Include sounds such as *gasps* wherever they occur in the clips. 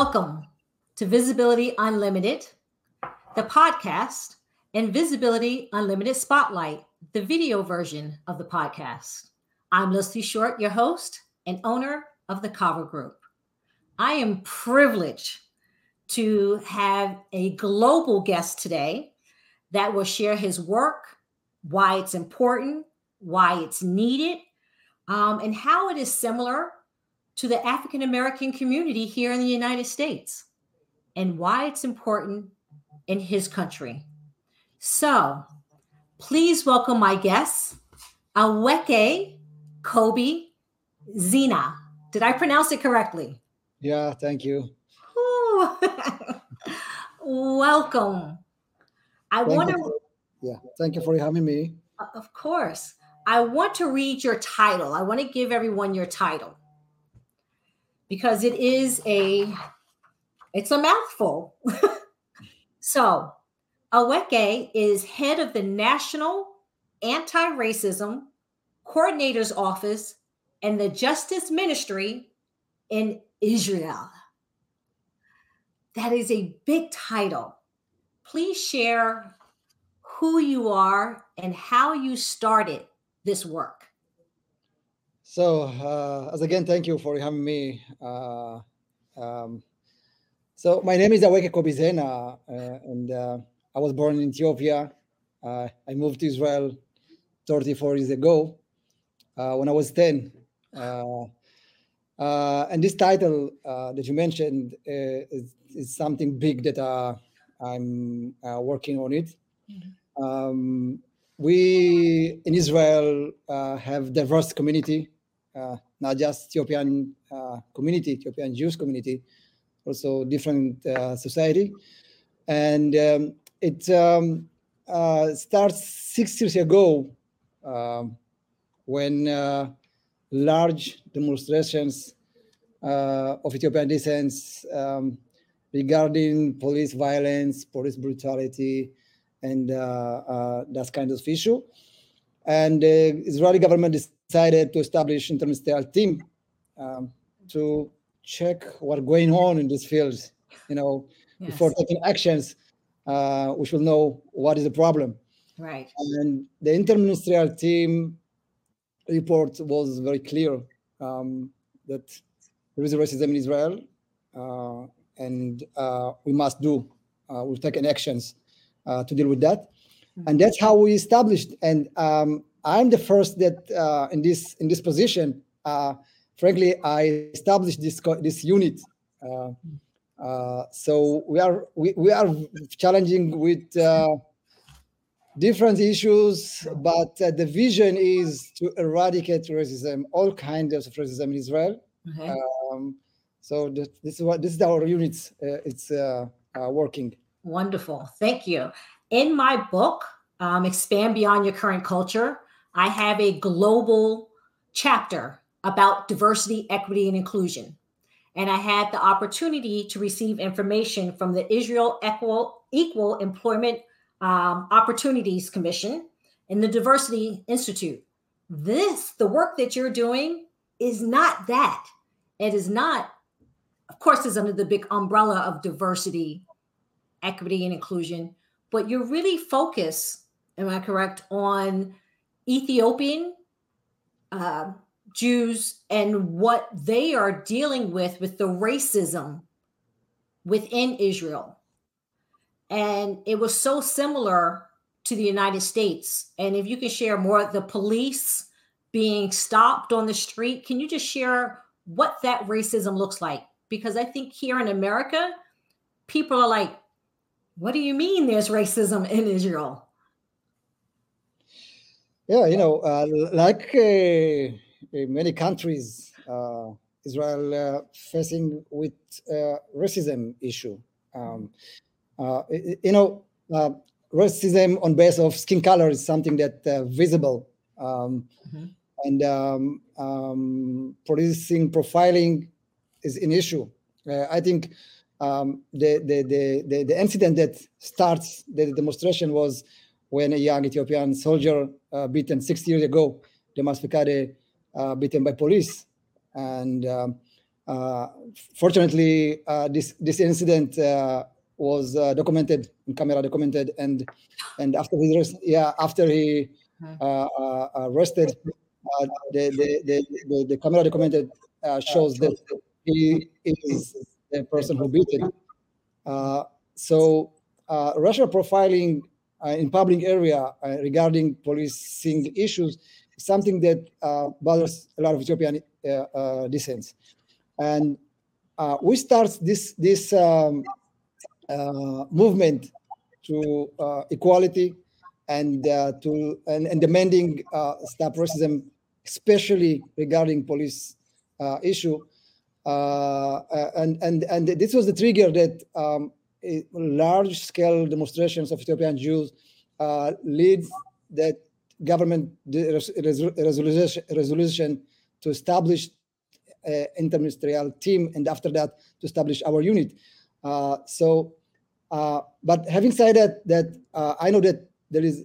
Welcome to Visibility Unlimited, the podcast, and Visibility Unlimited Spotlight, the video version of the podcast. I'm Leslie Short, your host and owner of the Kava Group. I am privileged to have a global guest today that will share his work, why it's important, why it's needed, um, and how it is similar to the African American community here in the United States and why it's important in his country. So please welcome my guests, Aweke Kobe Zina. Did I pronounce it correctly? Yeah, thank you. welcome. I want to. Yeah, thank you for having me. Of course. I want to read your title. I want to give everyone your title because it is a it's a mouthful. *laughs* so, Aweke is head of the National Anti-Racism Coordinator's Office and the Justice Ministry in Israel. That is a big title. Please share who you are and how you started this work. So, uh, as again, thank you for having me. Uh, um, so, my name is Aweke Kobizena, uh, and uh, I was born in Ethiopia. Uh, I moved to Israel 34 years ago uh, when I was 10. and this title that you mentioned is, is, something big that I'm working on it. Mm-hmm. Um, we in Israel have diverse community not just Ethiopian uh, community, Ethiopian Jewish community, also different uh, society. And um, it um, starts six years ago um, when large demonstrations of Ethiopian descent um, regarding police violence, police brutality, and uh, uh, that kind of issue. And the Israeli government decided to establish an interministerial team um, to check what's going on in this field. You know, yes. before taking actions, uh, we should know what is the problem. Right. And the interministerial team report was very clear um, that there is racism in Israel, uh, and uh, we must do. Uh, we've taken actions uh, to deal with that, mm-hmm. and that's how we established. And um, I'm the first that uh, in this in this position. Uh, frankly, I established this this unit. Uh, uh, so we are we, we are challenging with uh, different issues, but uh, the vision is to eradicate racism, all kinds of racism in Israel. Okay. Um, so this, this, is what this is our units. it's working. Wonderful, thank you. In my book, um, expand beyond your current culture I have a global chapter about diversity, equity, and inclusion. And I had the opportunity to receive information from the Israel Equal, Equal Employment um, Opportunities Commission and the Diversity Institute. This, the work that you're doing, is not that. It is not, of course, is under the big umbrella of diversity, equity, and inclusion, but you're really focused, am I correct, on Ethiopian uh, Jews and what they are dealing with with the racism within Israel. And it was so similar to the United States. And if you can share more, the police being stopped on the street, can you just share what that racism looks like? Because I think here in America, people are like, what do you mean there's racism in Israel? Yeah, you know, uh, like uh, many countries, uh, Israel uh, facing with uh, racism issue. Um, uh, you know, racism on base of skin color is something that visible, um, mm-hmm. and um, um, policing profiling is an issue. I think um, the, the the the incident that starts the demonstration was when a young Ethiopian soldier uh, beaten six years ago, Demas Fikade, uh, beaten by police. And um, fortunately, this this incident was documented in camera documented, and and after his yeah after he mm-hmm. arrested, the, the, the, the, camera documented shows that he is the person who beat him Uh, so uh, racial profiling uh, in public area regarding policing issues is something that bothers a lot of Ethiopian dissidents. And we start this this um, movement to equality and uh, to and, and demanding uh, stop racism, especially regarding police uh, issue. Uh, uh, and and and this was the trigger that um, large scale demonstrations of Ethiopian Jews uh, leads that government resolution, resolution to establish an interministerial team and after that to establish our unit. Uh, so, uh, but having said that, that uh, I know that there is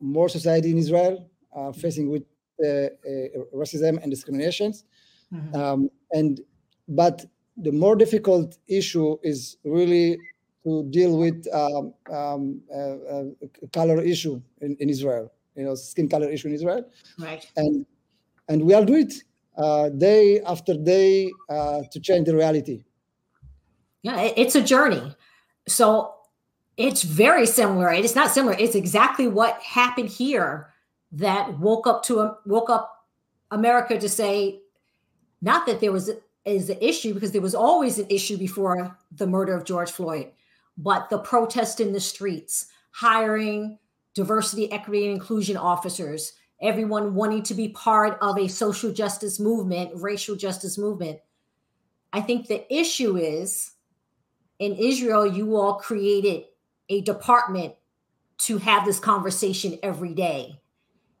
more society in Israel facing with racism and discriminations. Mm-hmm. Um, and but the more difficult issue is really to deal with um, um, uh, uh, color issue in, in Israel, you know, skin color issue in Israel. Right. And and we all do it uh, day after day uh, to change the reality. Yeah, it's a journey. So it's very similar. It's not similar. It's exactly what happened here that woke up to woke up America to say not that there was is the issue because there was always an issue before the murder of George Floyd, but the protest in the streets, hiring diversity, equity, and inclusion officers, everyone wanting to be part of a social justice movement, racial justice movement. I think the issue is in Israel, you all created a department to have this conversation every day.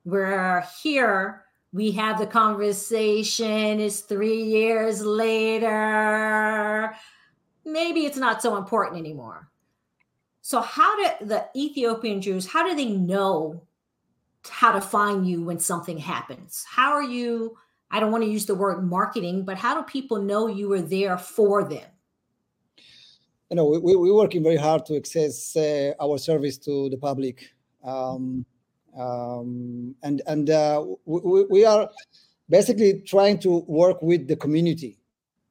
Where here, we have the conversation it's three years later. Maybe it's not so important anymore. So how do the ethiopian jews how do they know how to find you when something happens? How are you i don't want to use the word marketing but how do people know you are there for them? You know we, we're working very hard to access uh, our service to the public. Um, um, and and uh, we, we, are basically trying to work with the community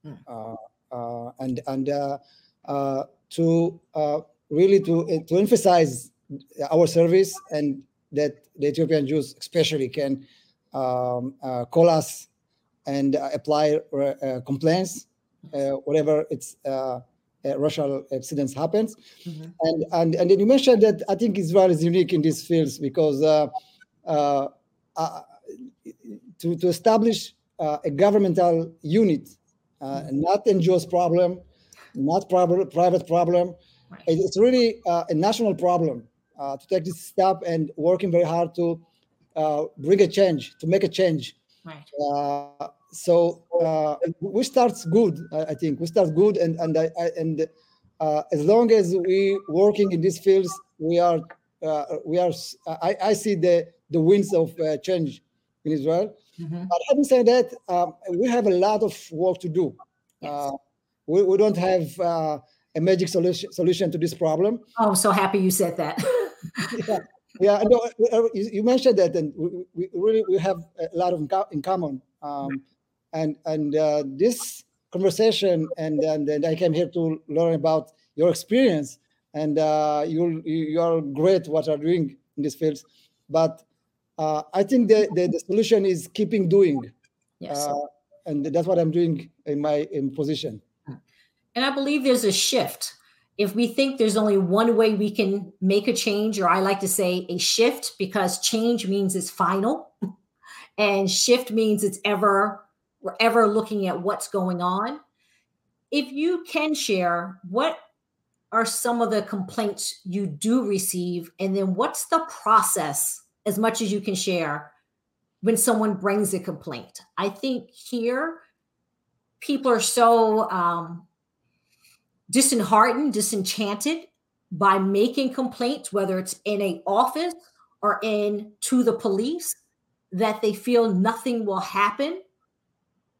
hmm. uh, uh, and and uh, uh, to uh, really to to emphasize our service and that the Ethiopian Jews especially can um, call us and apply complaints whatever it's uh, racial accidents happens. Mm-hmm. And, and and then you mentioned that I think Israel is unique in these fields because uh, uh, uh to, to establish uh, a governmental unit, uh, mm-hmm. not NGO's problem, not private private problem. Right. It's really a national problem to take this step and working very hard to uh, bring a change, to make a change. Right so uh, we start good. I, think we start good, and and I, I, and uh, as long as we working in these fields, we are uh, we are. I, I see the the winds of uh, change in Israel. Mm-hmm. But having said that, um, we have a lot of work to do. Yes. Uh, we, we don't have uh, a magic solution solution to this problem. Oh, I'm so happy you said that. *laughs* yeah. Yeah, no, you, mentioned that, and we, we really we have a lot of in common. Um, and and uh, this conversation and, and and I came here to learn about your experience. And uh, you you are great what are doing in these fields but uh, I think the, the, the solution is keeping doing. Yes. Uh, and that's what I'm doing in my in position. And I believe there's a shift. If we think there's only one way we can make a change or I like to say a shift because change means it's final *laughs* and shift means it's ever ever looking at what's going on. If you can share, what are some of the complaints you do receive? And then what's the process, as much as you can share, when someone brings a complaint? I think here, people are so um, disheartened, disenchanted by making complaints, whether it's in a office or in to the police, that they feel nothing will happen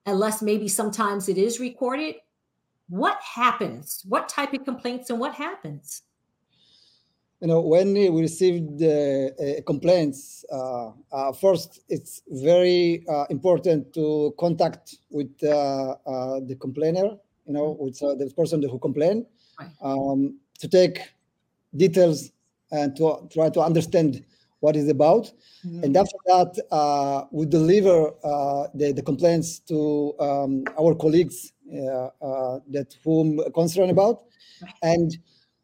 unless maybe sometimes it is recorded. What happens? What type of complaints and what happens? you know, when we received uh, complaints, uh, uh, first it's very uh, important to contact with uh, uh, the complainer, you know, with the person who complained, um, to take details and to try to understand what is about. Mm-hmm. And after that, we deliver the, the, complaints to um, our colleagues that whom concerned about, and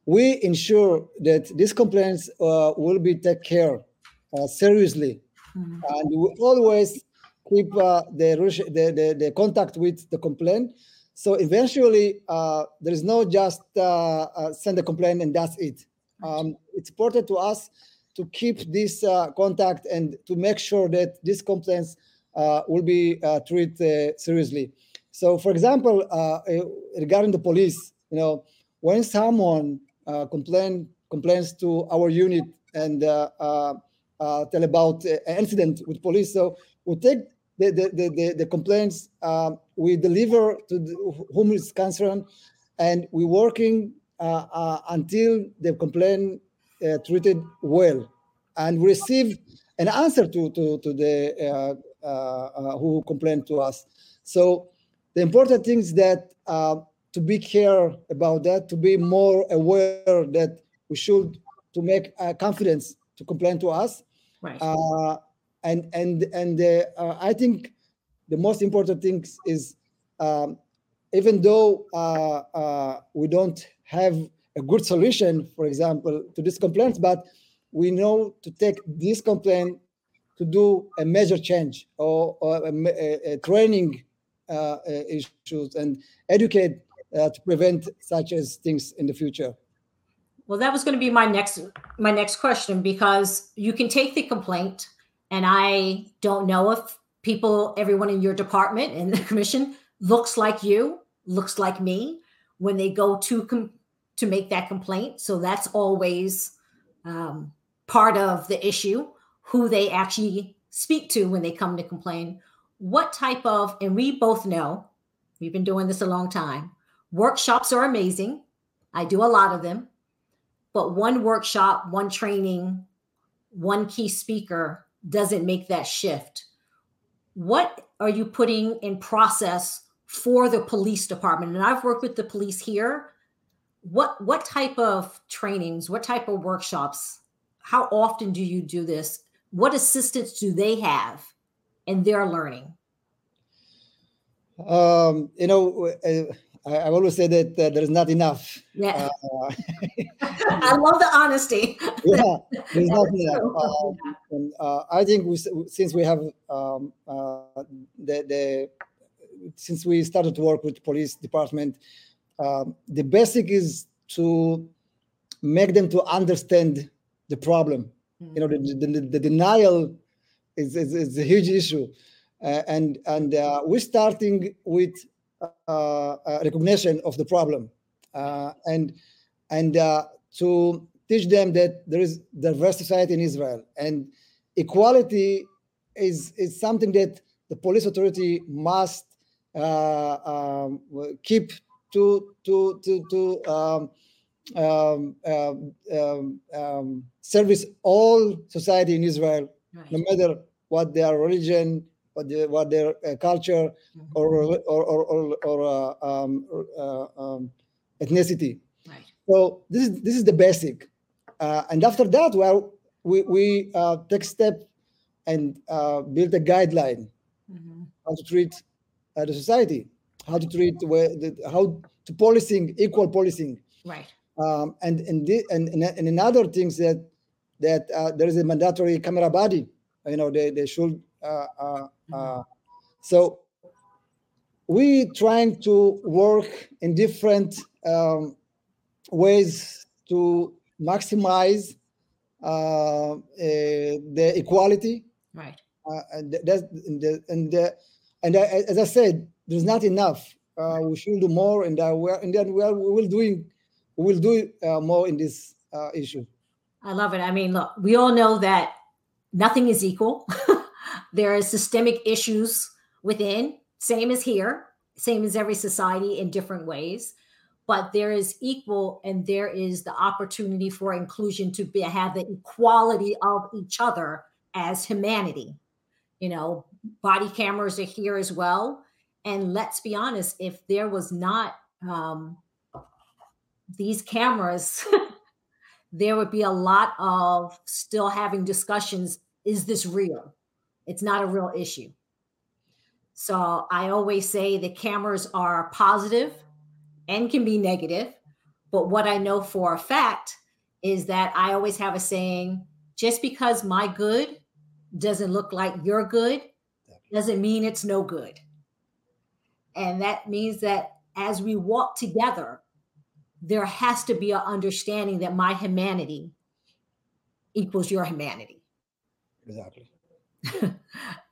we ensure that these complaints uh, will be taken care uh, seriously, mm-hmm. and we always keep uh, the, the, the, the, contact with the complaint. So eventually, uh, there is no just uh, uh, send a complaint and that's it. Um, it's important to us to keep this uh, contact and to make sure that these complaints uh, will be uh, treated seriously. So, for example, regarding the police, you know, when someone uh, complain complains to our unit and uh, uh, tell about an incident with police. So we take the, the, the, the complaints, we deliver to the, whom is concerned, and we're working until the complaint treated well and receive an answer to to, to the uh, uh, who complained to us. So the important thing is that uh, to be care about that, to be more aware that we should to make uh, confidence to complain to us. Right. Uh, and and and uh, I think the most important thing is um, even though uh, uh, we don't have a good solution, for example, to this complaint, but we know to take this complaint to do a major change or, or a, a, training uh, issues and educate uh, to prevent such as things in the future. Well that was going to be my next my next question because you can take the complaint and i don't know if people everyone in your department and the commission looks like you looks like me when they go to com- to make that complaint so that's always um, part of the issue who they actually speak to when they come to complain what type of and we both know we've been doing this a long time Workshops are amazing. I do a lot of them. But one workshop, one training, one key speaker doesn't make that shift. What are you putting in process for the police department? And I've worked with the police here. What what type of trainings, what type of workshops? How often do you do this? What assistance do they have in their learning? Um, you know, uh, I, I always say that uh, there's not enough. Yeah. Uh, *laughs* I love the honesty. *laughs* yeah, there's not enough. Um, and, uh, I think we, since we have um, uh, the, the since we started to work with police department, um, the basic is to make them to understand the problem. Mm-hmm. You know, the, the, the denial is, is, is, a huge issue. Uh, and and uh, we're starting with uh, uh, recognition of the problem uh, and and to teach them that there is diverse society in Israel and equality is is something that the police authority must uh, um, keep to to to to um, um, um, um service all society in Israel, right. no matter what their religion, what, the, what their uh, culture mm-hmm. or or or or, or uh, um, uh, um, ethnicity. Right. So this is this is the basic, uh, and after that, well, we we uh, take step and uh, build a guideline mm-hmm. how to treat the society, how to treat where the, how to policing equal policing. Right. Um, and and, the, and and and another things that that there is a mandatory camera body. You know, they, they should uh, uh, mm-hmm. uh, so we trying to work in different um, ways to maximize uh, uh, the equality. Right. Uh, and that's the, and the, and as I said, there's not enough. Uh, we should do more, and uh, we're and then we're we will doing we will do uh, more in this issue. I love it. I mean, look, we all know that nothing is equal. *laughs* there are systemic issues within same as here, same as every society in different ways. But there is equal, and there is the opportunity for inclusion to be, have the equality of each other as humanity. You know, body cameras are here as well. And let's be honest, if there was not um, these cameras, *laughs* there would be a lot of still having discussions is this real? It's not a real issue. So I always say the cameras are positive and can be negative. But what I know for a fact is that I always have a saying just because my good doesn't look like your good doesn't mean it's no good. And that means that as we walk together, there has to be an understanding that my humanity equals your humanity. Exactly. *laughs*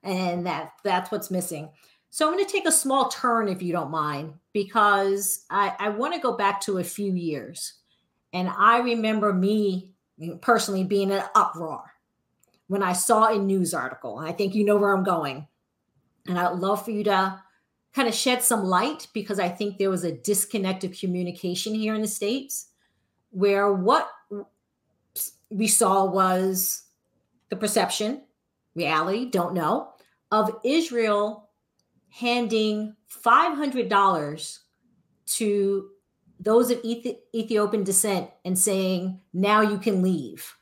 and that that's what's missing. So I'm going to take a small turn, if you don't mind, because I, I want to go back to a few years. And I remember me personally being an uproar when I saw a news article. I think you know where I'm going. And I'd love for you to kind of shed some light because I think there was a disconnect of communication here in the States where what we saw was the perception, reality, don't know, of Israel handing $500 to those of Ethiopian descent and saying, now you can leave.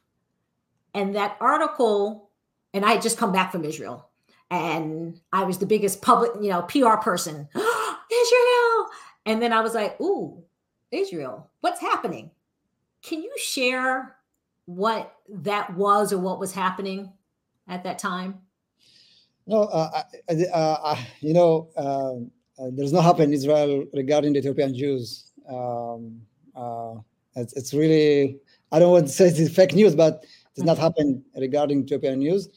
And that article, and I had just come back from Israel and I was the biggest public, you know, PR person. *gasps* Israel. And then I was like, ooh, Israel, what's happening? Can you share what that was or what was happening at that time? No, uh, uh, you know, um, uh, there's no happen in Israel regarding the Ethiopian Jews. Um, uh, it's, it's, really, I don't want to say it's fake news, but it's not mm-hmm. happened regarding Ethiopian news.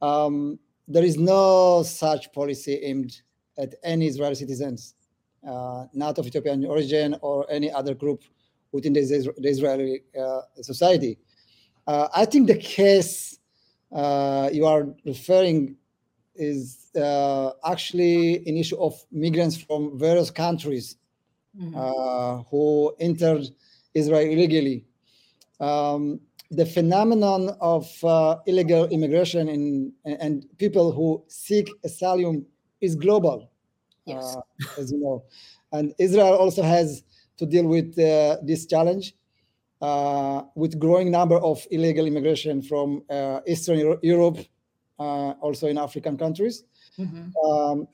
Um, there is no such policy aimed at any Israeli citizens, uh, not of Ethiopian origin or any other group within the, the Israeli uh, society. Uh, I think the case uh, you are referring is uh, actually an issue of migrants from various countries mm-hmm. Uh, who entered Israel illegally. Um, the phenomenon of uh, illegal immigration in, and people who seek asylum is global, yes. uh, as you know. And Israel also has to deal with uh, this challenge uh, with growing number of illegal immigration from uh, Eastern Europe, uh, also in African countries. Mm-hmm. Um,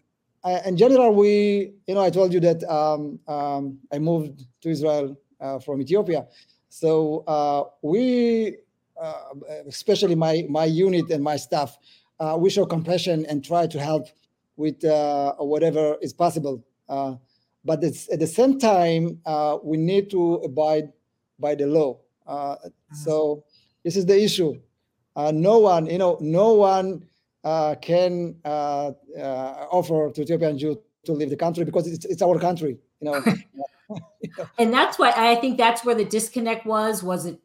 in general, we, you know, I told you that um, um, I moved to Israel from Ethiopia. So uh, we, uh, especially my my unit and my staff, uh, we show compassion and try to help with uh, whatever is possible. Uh, but at the same time, uh, we need to abide by the law. Mm-hmm. So this is the issue. no one, you know, no one can offer to Ethiopian Jew to leave the country because it's, it's our country. You know. *laughs* *laughs* and that's what I think that's where the disconnect was. Was it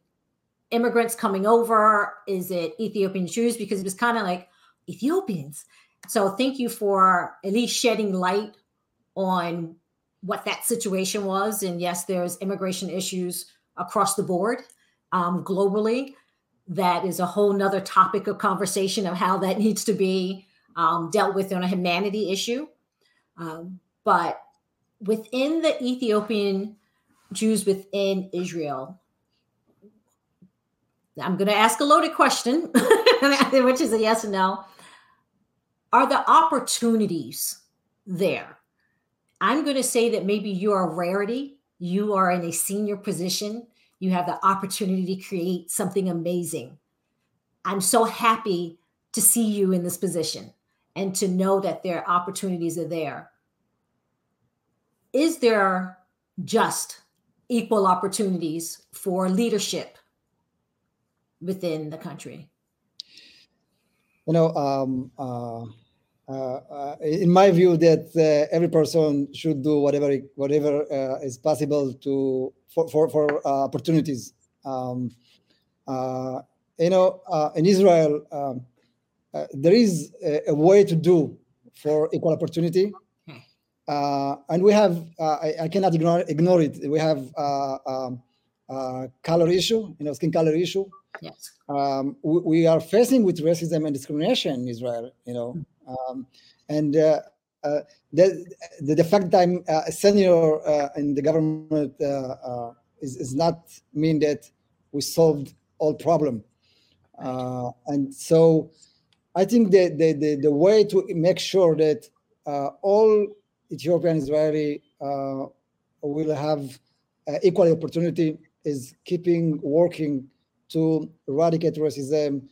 immigrants coming over? Is it Ethiopian Jews? Because it was kind of like Ethiopians. So thank you for at least shedding light on what that situation was. And yes, there's immigration issues across the board um, globally. That is a whole nother topic of conversation of how that *laughs* needs to be um, dealt with on a humanity issue. Um, but within the Ethiopian Jews within Israel, I'm going to ask a loaded question, *laughs* which is a yes and no. Are the opportunities there? I'm going to say that maybe you're a rarity. You are in a senior position. You have the opportunity to create something amazing. I'm so happy to see you in this position and to know that their opportunities are there is there just equal opportunities for leadership within the country? You know, um, uh, uh, uh, in my view, that uh, every person should do whatever whatever uh, is possible to for for, for uh, opportunities. Um, you know, in Israel, um, there is a, a, way to do for equal opportunity. Uh, and we have uh, I, I, cannot ignore ignore it. We have uh, um, uh, color issue, you know, skin color issue. Yes. Um, we, we, are facing with racism and discrimination in Israel, you know, um, and uh, uh, the, the, the fact that I'm a senior in the government is, is not mean that we solved all problem. and so I think that the, the, the way to make sure that all Ethiopian Israeli uh, will have uh, equal opportunity is keeping working to eradicate racism,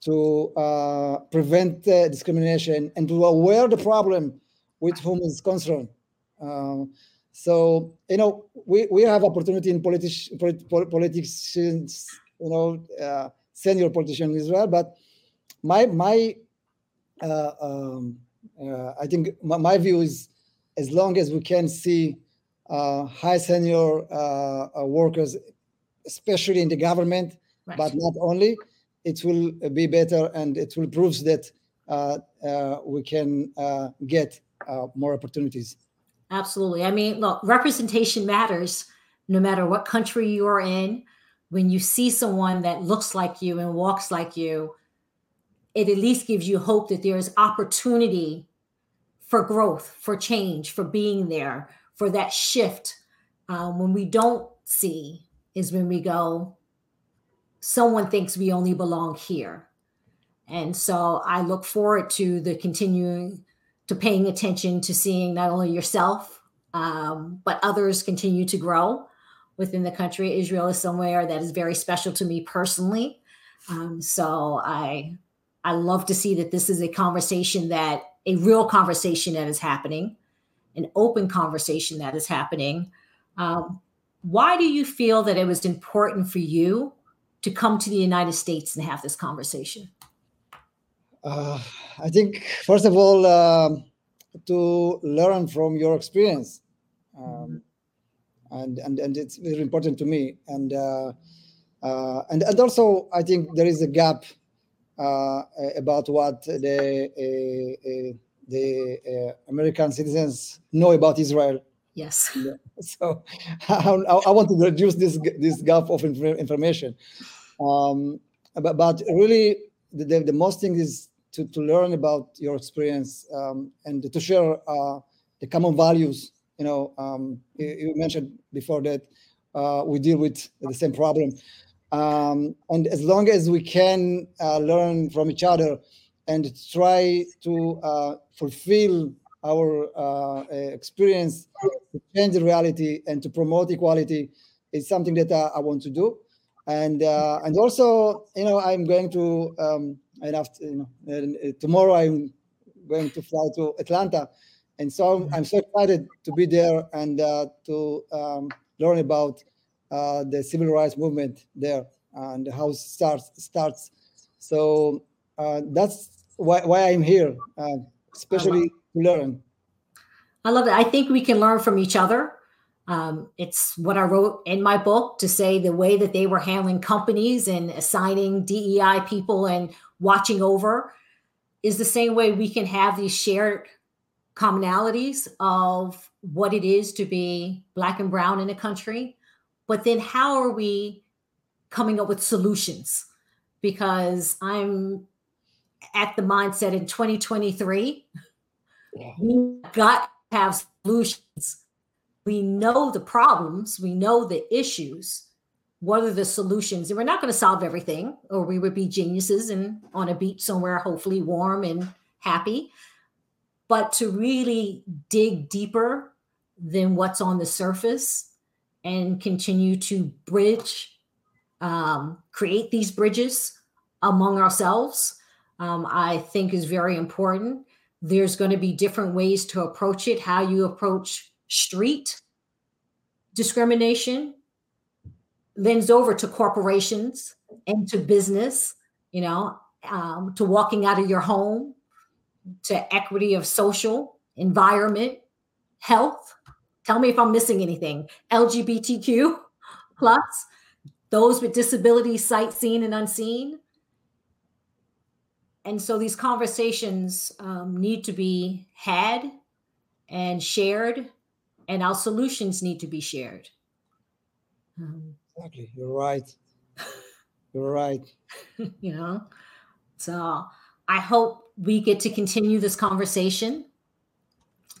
to uh, prevent uh, discrimination, and to aware the problem with whom is concerned. Uh, so you know we, we have opportunity in politi- polit- you know, uh, senior politicians in Israel, but my my um, I think my, my view is as long as we can see uh, high senior uh, uh, workers, especially in the government, right. but not only, it will be better and it will prove that uh, uh, we can uh, get more opportunities. Absolutely. I mean, look, representation matters no matter what country you're in. When you see someone that looks like you and walks like you, it at least gives you hope that there is opportunity for growth, for change, for being there, for that shift. Um, when we don't see, is when we go, someone thinks we only belong here. And so I look forward to the continuing to paying attention to seeing not only yourself, um, but others continue to grow within the country. Israel is somewhere that is very special to me personally. Um, so I I love to see that this is a conversation that a real conversation that is happening, an open conversation that is happening. Um, why do you feel that it was important for you to come to the United States and have this conversation? Uh, I think, first of all, uh, to learn from your experience. Um, and, and, and it's very important to me. And, uh, uh and, and also, I think there is a gap about what the uh, the American citizens know about Israel. Yes. *laughs* So I, I, want to reduce this this gap of information. Um, but, but really, the, the most thing is to, to learn about your experience um, and to share uh, the common values. You know, um, you, you, mentioned before that uh, we deal with the same problem. Um, and as long as we can uh, learn from each other and try to uh, fulfill our uh, experience, to change the reality and to promote equality is something that I want to do. And uh, and also, you know, I'm going to um, and after you know uh, tomorrow I'm going to fly to Atlanta, and so I'm so excited to be there and uh, to um, learn about uh, the civil rights movement there and how it starts starts. So uh, that's why, why I'm here, uh, especially to learn. I love it. I think we can learn from each other. Um, it's what I wrote in my book to say the way that they were handling companies and assigning DEI people and watching over is the same way we can have these shared commonalities of what it is to be black and brown in a country but then how are we coming up with solutions? Because I'm at the mindset in 2023, yeah. we got to have solutions. We know the problems, we know the issues. What are the solutions? And we're not going to solve everything, or we would be geniuses and on a beach somewhere, hopefully warm and happy. But to really dig deeper than what's on the surface and continue to bridge, um, create these bridges among ourselves, um, I think is very important. There's going to be different ways to approach it, how you approach street discrimination lends over to corporations and to business, you know, um, to walking out of your home, to equity of social, environment, health, Tell me if I'm missing anything. LGBTQ plus, those with disabilities, sight seen and unseen. And so these conversations um, need to be had and shared, and our solutions need to be shared. Um, exactly. You're right. *laughs* You're right. you know, so I hope we get to continue this conversation.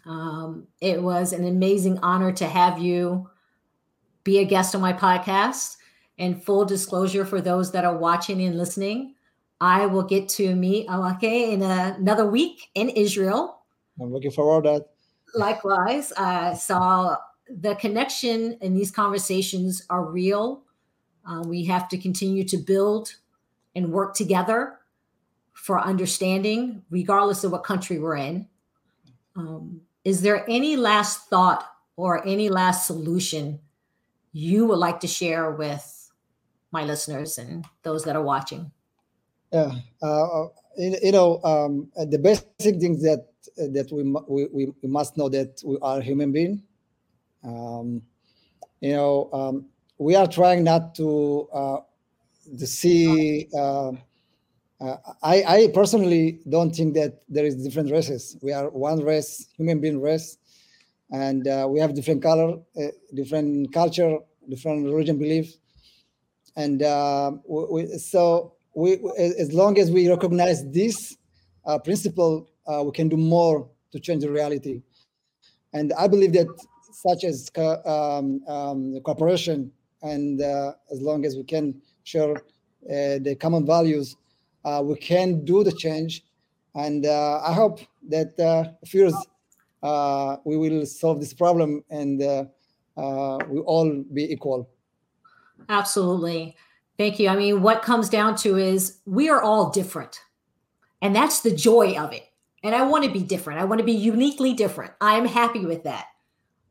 Um, it was an amazing honor to have you be a guest on my podcast. And full disclosure for those that are watching and listening, I will get to meet Aweke in a, another week in Israel. I'm looking forward to that. Likewise, I saw the connection in these conversations are real. Uh, we have to continue to build and work together for understanding, regardless of what country we're in. Um, is there any last thought or any last solution you would like to share with my listeners and those that are watching? Yeah, uh, you, know, um, the basic things that that we, we we must know that we are human being. Um, you know, um, we are trying not to uh, to see. Uh, I, I personally don't think that there is different races. We are one race, human being race, and uh, we have different color, uh, different culture, different religion belief and uh, we, so we, as long as we recognize this uh, principle, uh, we can do more to change the reality. And I believe that such as um, um, cooperation and as long as we can share the common values, Uh, we can do the change. And uh, I hope that uh, fears uh, we will solve this problem and we all be equal. Absolutely. Thank you. I mean, what comes down to is we are all different. And that's the joy of it. And I want to be different. I want to be uniquely different. I'm happy with that.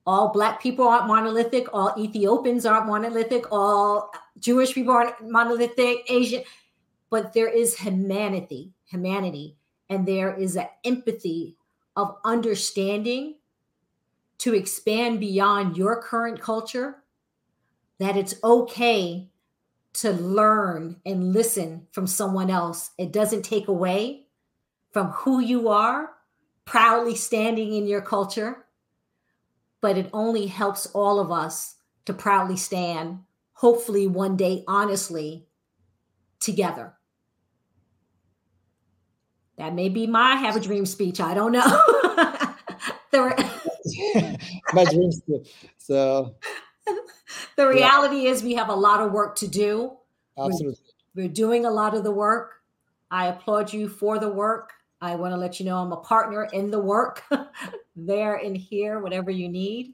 All Black people aren't monolithic. All Ethiopians aren't monolithic. All Jewish people aren't monolithic. Asian. But there is humanity, humanity. And there is an empathy of understanding to expand beyond your current culture that it's okay to learn and listen from someone else. It doesn't take away from who you are, proudly standing in your culture, but it only helps all of us to proudly stand, hopefully one day honestly, together. That may be my have a dream speech. I don't know. *laughs* *laughs* my dreams too. So *laughs* the reality yeah. is we have a lot of work to do. Absolutely. We're, we're doing a lot of the work. I applaud you for the work. I want to let you know I'm a partner in the work there and here, whatever you need.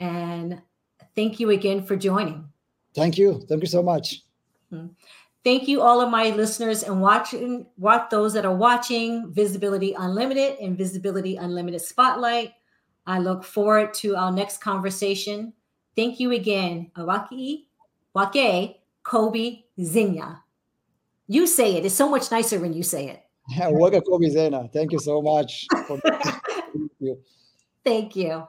And thank you again for joining. Thank you. Thank you so much. Mm-hmm. Thank you, all of my listeners and watching, watch those that are watching Visibility Unlimited and Visibility Unlimited Spotlight. I look forward to our next conversation. Thank you again, Awaki, Wake, Kobe, Zinya. You say it. It's so much nicer when you say it. *laughs* Waka Kobe Zena. Thank you so much. *laughs* Thank you. Thank you.